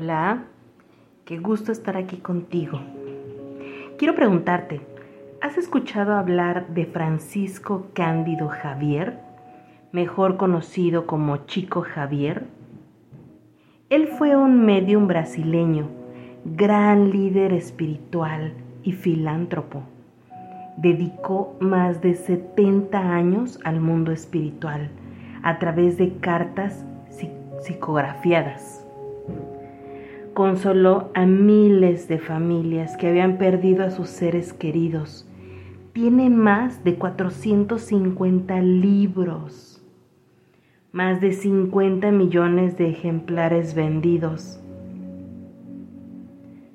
Hola, qué gusto estar aquí contigo. Quiero preguntarte, ¿has escuchado hablar de Francisco Cándido Javier, mejor conocido como Chico Javier? Él fue un medium brasileño, gran líder espiritual y filántropo. Dedicó más de 70 años al mundo espiritual a través de cartas psicografiadas consoló a miles de familias que habían perdido a sus seres queridos. Tiene más de 450 libros, más de 50 millones de ejemplares vendidos.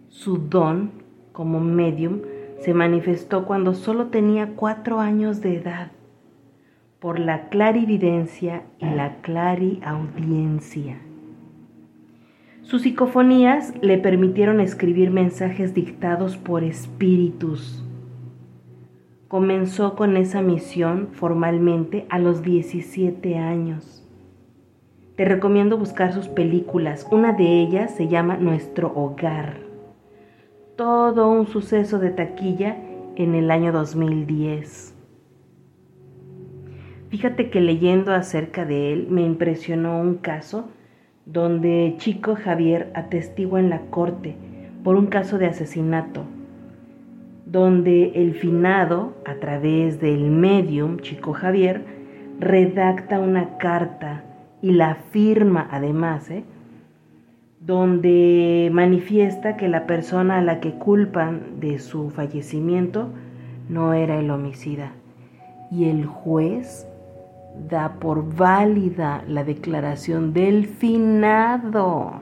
Su don como medium se manifestó cuando solo tenía cuatro años de edad por la clarividencia y la clariaudiencia. Sus psicofonías le permitieron escribir mensajes dictados por espíritus. Comenzó con esa misión formalmente a los 17 años. Te recomiendo buscar sus películas. Una de ellas se llama Nuestro Hogar. Todo un suceso de taquilla en el año 2010. Fíjate que leyendo acerca de él me impresionó un caso donde Chico Javier atestigua en la corte por un caso de asesinato, donde el finado, a través del medium Chico Javier, redacta una carta y la firma además, ¿eh? donde manifiesta que la persona a la que culpan de su fallecimiento no era el homicida. Y el juez da por válida la declaración del finado.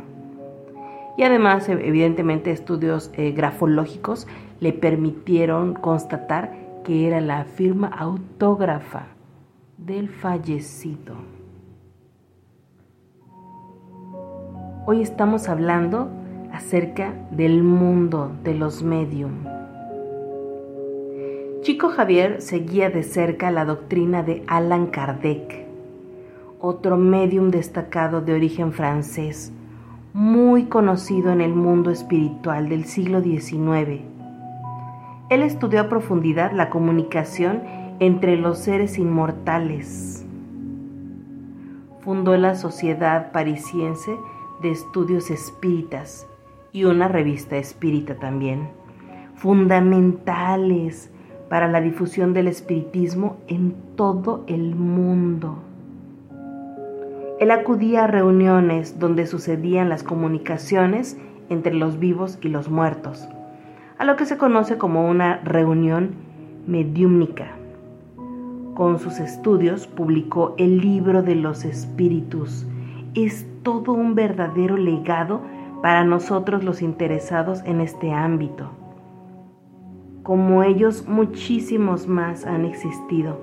Y además, e, evidentemente, estudios eh, grafológicos le permitieron constatar que era la firma autógrafa del fallecido. Hoy estamos hablando acerca del mundo de los medium. Chico Javier seguía de cerca la doctrina de Allan Kardec, otro medium destacado de origen francés, muy conocido en el mundo espiritual del siglo XIX. Él estudió a profundidad la comunicación entre los seres inmortales. Fundó la Sociedad Parisiense de Estudios Espíritas y una revista espírita también, fundamentales para la difusión del espiritismo en todo el mundo. Él acudía a reuniones donde sucedían las comunicaciones entre los vivos y los muertos, a lo que se conoce como una reunión mediúmnica. Con sus estudios publicó el libro de los espíritus. Es todo un verdadero legado para nosotros los interesados en este ámbito como ellos muchísimos más han existido.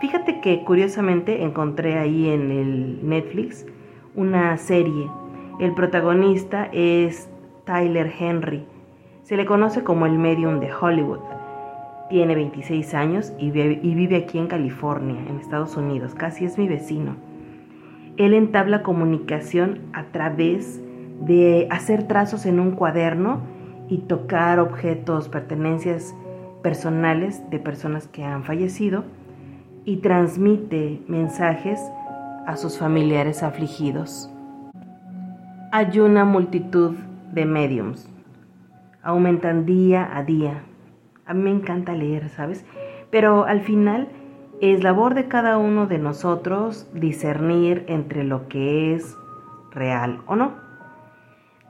Fíjate que curiosamente encontré ahí en el Netflix una serie. El protagonista es Tyler Henry. Se le conoce como el medium de Hollywood. Tiene 26 años y vive aquí en California, en Estados Unidos. Casi es mi vecino. Él entabla comunicación a través de hacer trazos en un cuaderno y tocar objetos, pertenencias personales de personas que han fallecido y transmite mensajes a sus familiares afligidos. Hay una multitud de mediums. Aumentan día a día. A mí me encanta leer, ¿sabes? Pero al final es labor de cada uno de nosotros discernir entre lo que es real o no.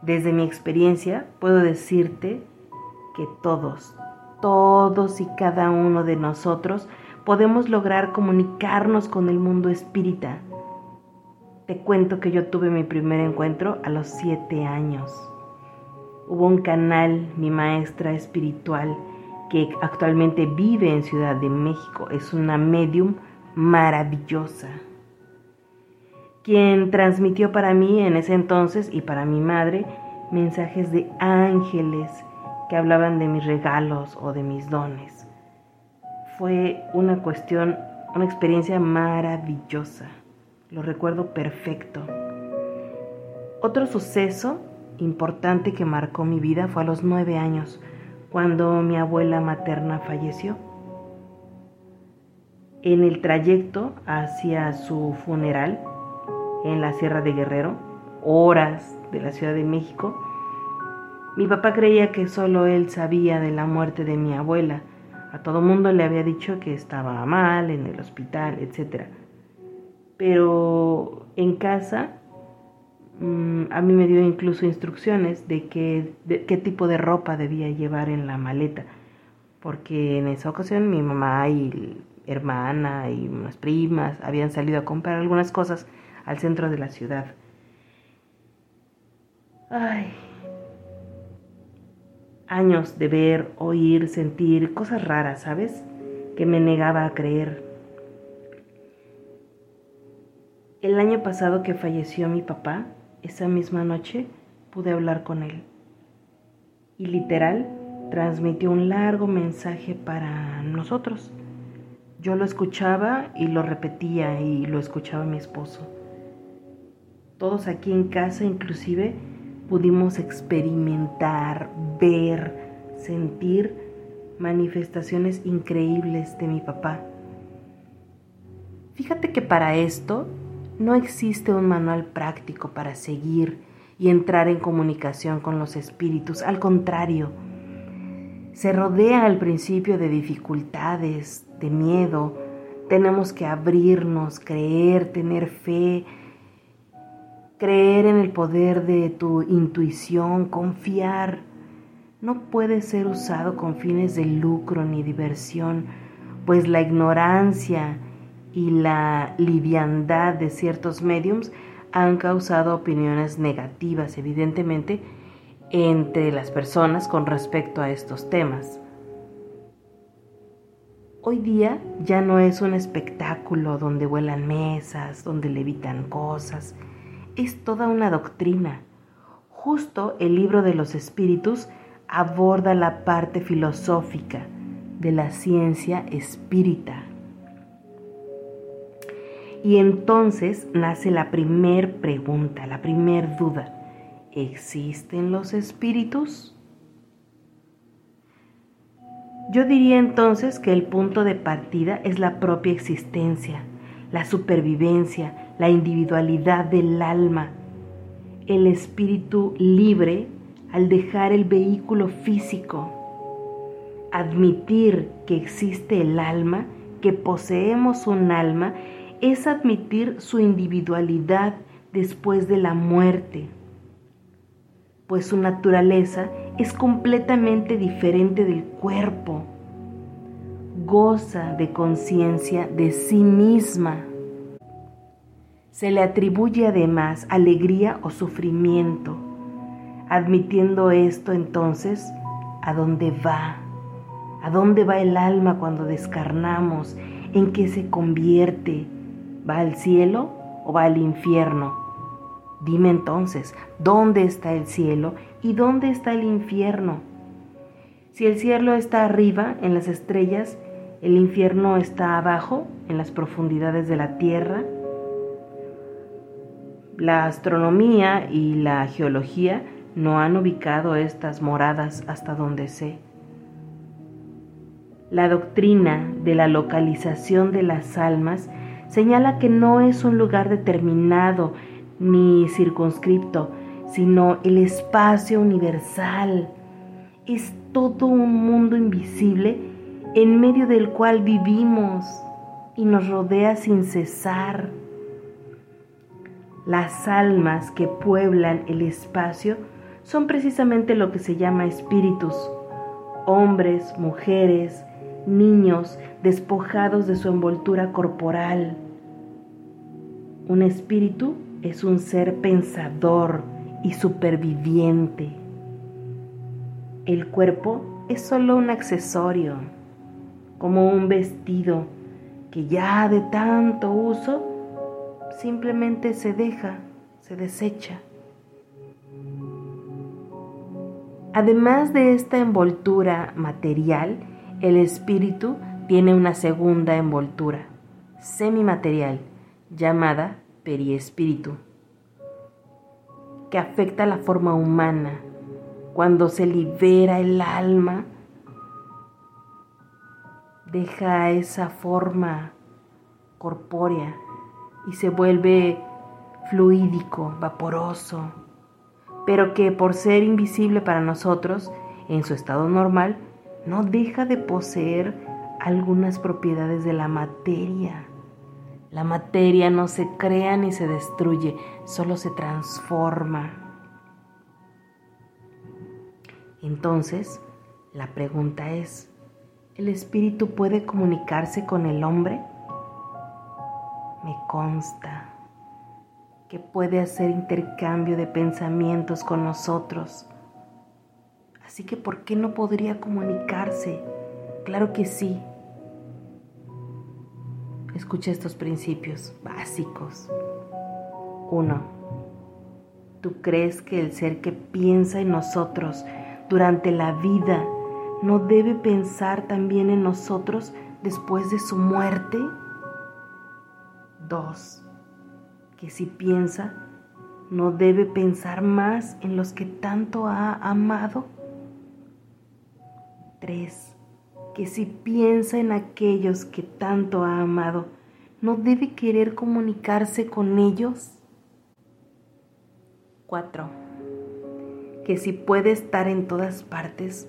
Desde mi experiencia puedo decirte que todos, todos y cada uno de nosotros podemos lograr comunicarnos con el mundo espírita Te cuento que yo tuve mi primer encuentro a los siete años. Hubo un canal, mi maestra espiritual, que actualmente vive en Ciudad de México. Es una medium maravillosa, quien transmitió para mí en ese entonces y para mi madre mensajes de ángeles que hablaban de mis regalos o de mis dones. Fue una cuestión, una experiencia maravillosa. Lo recuerdo perfecto. Otro suceso importante que marcó mi vida fue a los nueve años, cuando mi abuela materna falleció. En el trayecto hacia su funeral en la Sierra de Guerrero, horas de la Ciudad de México, mi papá creía que solo él sabía de la muerte de mi abuela. A todo mundo le había dicho que estaba mal en el hospital, etc. Pero en casa mm, a mí me dio incluso instrucciones de, qué, de qué tipo de ropa debía llevar en la maleta. Porque en esa ocasión mi mamá y hermana y unas primas habían salido a comprar algunas cosas al centro de la ciudad. Ay, años de ver, oír, sentir cosas raras, ¿sabes? Que me negaba a creer. El año pasado que falleció mi papá, esa misma noche pude hablar con él. Y literal, transmitió un largo mensaje para nosotros. Yo lo escuchaba y lo repetía y lo escuchaba mi esposo. Todos aquí en casa inclusive pudimos experimentar, ver, sentir manifestaciones increíbles de mi papá. Fíjate que para esto no existe un manual práctico para seguir y entrar en comunicación con los espíritus. Al contrario, se rodea al principio de dificultades, de miedo. Tenemos que abrirnos, creer, tener fe, creer en el poder de tu intuición, confiar, no puede ser usado con fines de lucro ni diversión, pues la ignorancia y la liviandad de ciertos mediums han causado opiniones negativas, evidentemente, entre las personas con respecto a estos temas. Hoy día ya no es un espectáculo donde vuelan mesas, donde levitan cosas, es toda una doctrina. Justo el libro de los espíritus aborda la parte filosófica de la ciencia espírita. Y entonces nace la primer pregunta, la primer duda. ¿Existen los espíritus? Yo diría entonces que el punto de partida es la propia existencia, la supervivencia, la individualidad del alma, el espíritu libre al dejar el vehículo físico, admitir que existe el alma, que poseemos un alma, es admitir su individualidad después de la muerte, pues su naturaleza es completamente diferente del cuerpo, goza de conciencia de sí misma se le atribuye además alegría o sufrimiento. Admitiendo esto entonces, ¿a dónde va? ¿A dónde va el alma cuando descarnamos? ¿En qué se convierte? ¿Va al cielo o va al infierno? Dime entonces, ¿dónde está el cielo y dónde está el infierno? Si el cielo está arriba, en las estrellas, el infierno está abajo, en las profundidades de la tierra, la astronomía y la geología no han ubicado estas moradas hasta donde sé. La doctrina de la localización de las almas señala que no es un lugar determinado ni circunscripto, sino el espacio universal. Es todo un mundo invisible en medio del cual vivimos y nos rodea sin cesar. Las almas que pueblan el espacio son precisamente lo que se llama espíritus, hombres, mujeres, niños despojados de su envoltura corporal. Un espíritu es un ser pensador y superviviente. El cuerpo es solo un accesorio, como un vestido que ya de tanto uso simplemente se deja, se desecha. Además de esta envoltura material, el espíritu tiene una segunda envoltura, semimaterial, llamada periespíritu, que afecta la forma humana. Cuando se libera el alma, deja esa forma corpórea y se vuelve fluídico, vaporoso, pero que por ser invisible para nosotros, en su estado normal, no deja de poseer algunas propiedades de la materia. La materia no se crea ni se destruye, solo se transforma. Entonces, la pregunta es, ¿el espíritu puede comunicarse con el hombre? Me consta que puede hacer intercambio de pensamientos con nosotros. Así que, ¿por qué no podría comunicarse? Claro que sí. Escucha estos principios básicos. 1. ¿Tú crees que el ser que piensa en nosotros durante la vida no debe pensar también en nosotros después de su muerte? 2. Que si piensa, no debe pensar más en los que tanto ha amado. 3. Que si piensa en aquellos que tanto ha amado, no debe querer comunicarse con ellos. 4. Que si puede estar en todas partes,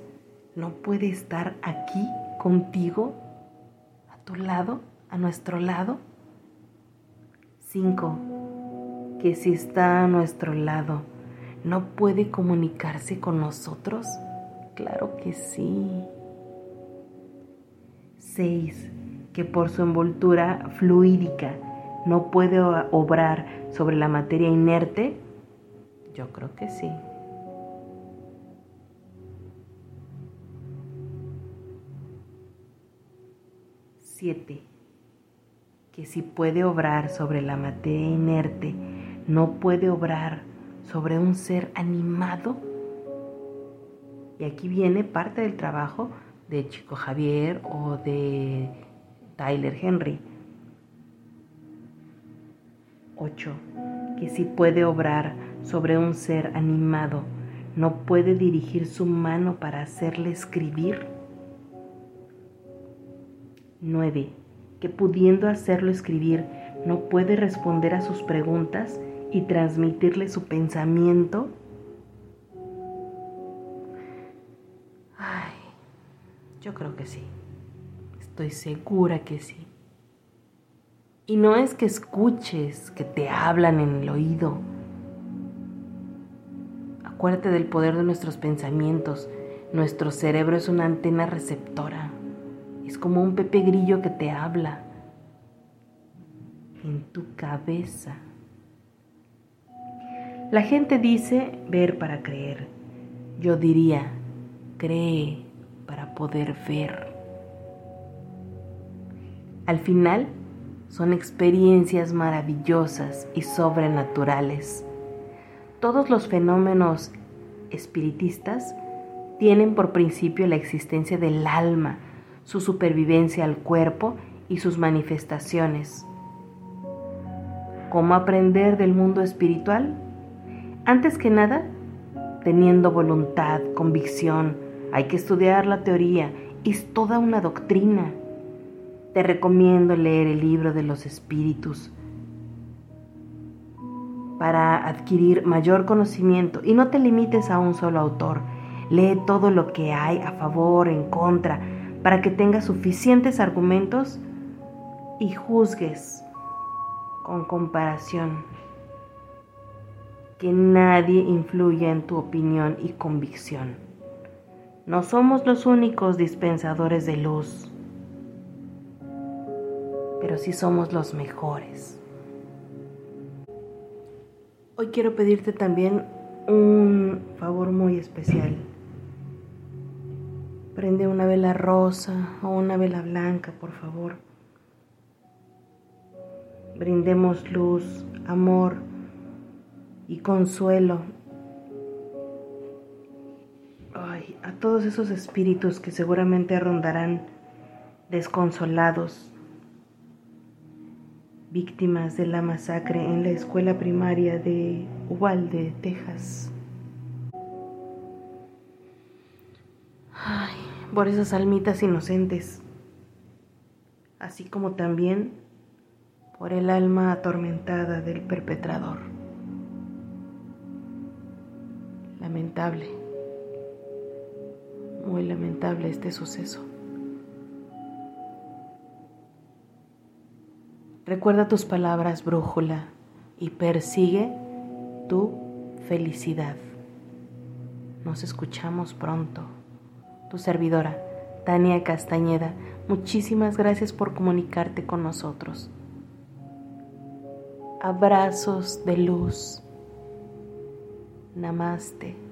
no puede estar aquí contigo, a tu lado, a nuestro lado. 5. Que si está a nuestro lado, ¿no puede comunicarse con nosotros? Claro que sí. 6. Que por su envoltura fluídica no puede obrar sobre la materia inerte. Yo creo que sí. 7 que si puede obrar sobre la materia inerte, no puede obrar sobre un ser animado. Y aquí viene parte del trabajo de Chico Javier o de Tyler Henry. 8. Que si puede obrar sobre un ser animado, no puede dirigir su mano para hacerle escribir. 9 que pudiendo hacerlo escribir, no puede responder a sus preguntas y transmitirle su pensamiento? Ay, yo creo que sí. Estoy segura que sí. Y no es que escuches, que te hablan en el oído. Acuérdate del poder de nuestros pensamientos. Nuestro cerebro es una antena receptora. Es como un pepe grillo que te habla en tu cabeza. La gente dice ver para creer. Yo diría, cree para poder ver. Al final, son experiencias maravillosas y sobrenaturales. Todos los fenómenos espiritistas tienen por principio la existencia del alma, su supervivencia al cuerpo y sus manifestaciones. ¿Cómo aprender del mundo espiritual? Antes que nada, teniendo voluntad, convicción, hay que estudiar la teoría, es toda una doctrina. Te recomiendo leer el libro de los espíritus para adquirir mayor conocimiento y no te limites a un solo autor. Lee todo lo que hay a favor, en contra, para que tengas suficientes argumentos y juzgues con comparación. Que nadie influya en tu opinión y convicción. No somos los únicos dispensadores de luz, pero sí somos los mejores. Hoy quiero pedirte también un favor muy especial. Prende una vela rosa o una vela blanca, por favor. Brindemos luz, amor y consuelo Ay, a todos esos espíritus que seguramente rondarán desconsolados, víctimas de la masacre en la escuela primaria de Uvalde, Texas. Por esas almitas inocentes, así como también por el alma atormentada del perpetrador. Lamentable, muy lamentable este suceso. Recuerda tus palabras, brújula, y persigue tu felicidad. Nos escuchamos pronto. Tu servidora, Tania Castañeda, muchísimas gracias por comunicarte con nosotros. Abrazos de luz. Namaste.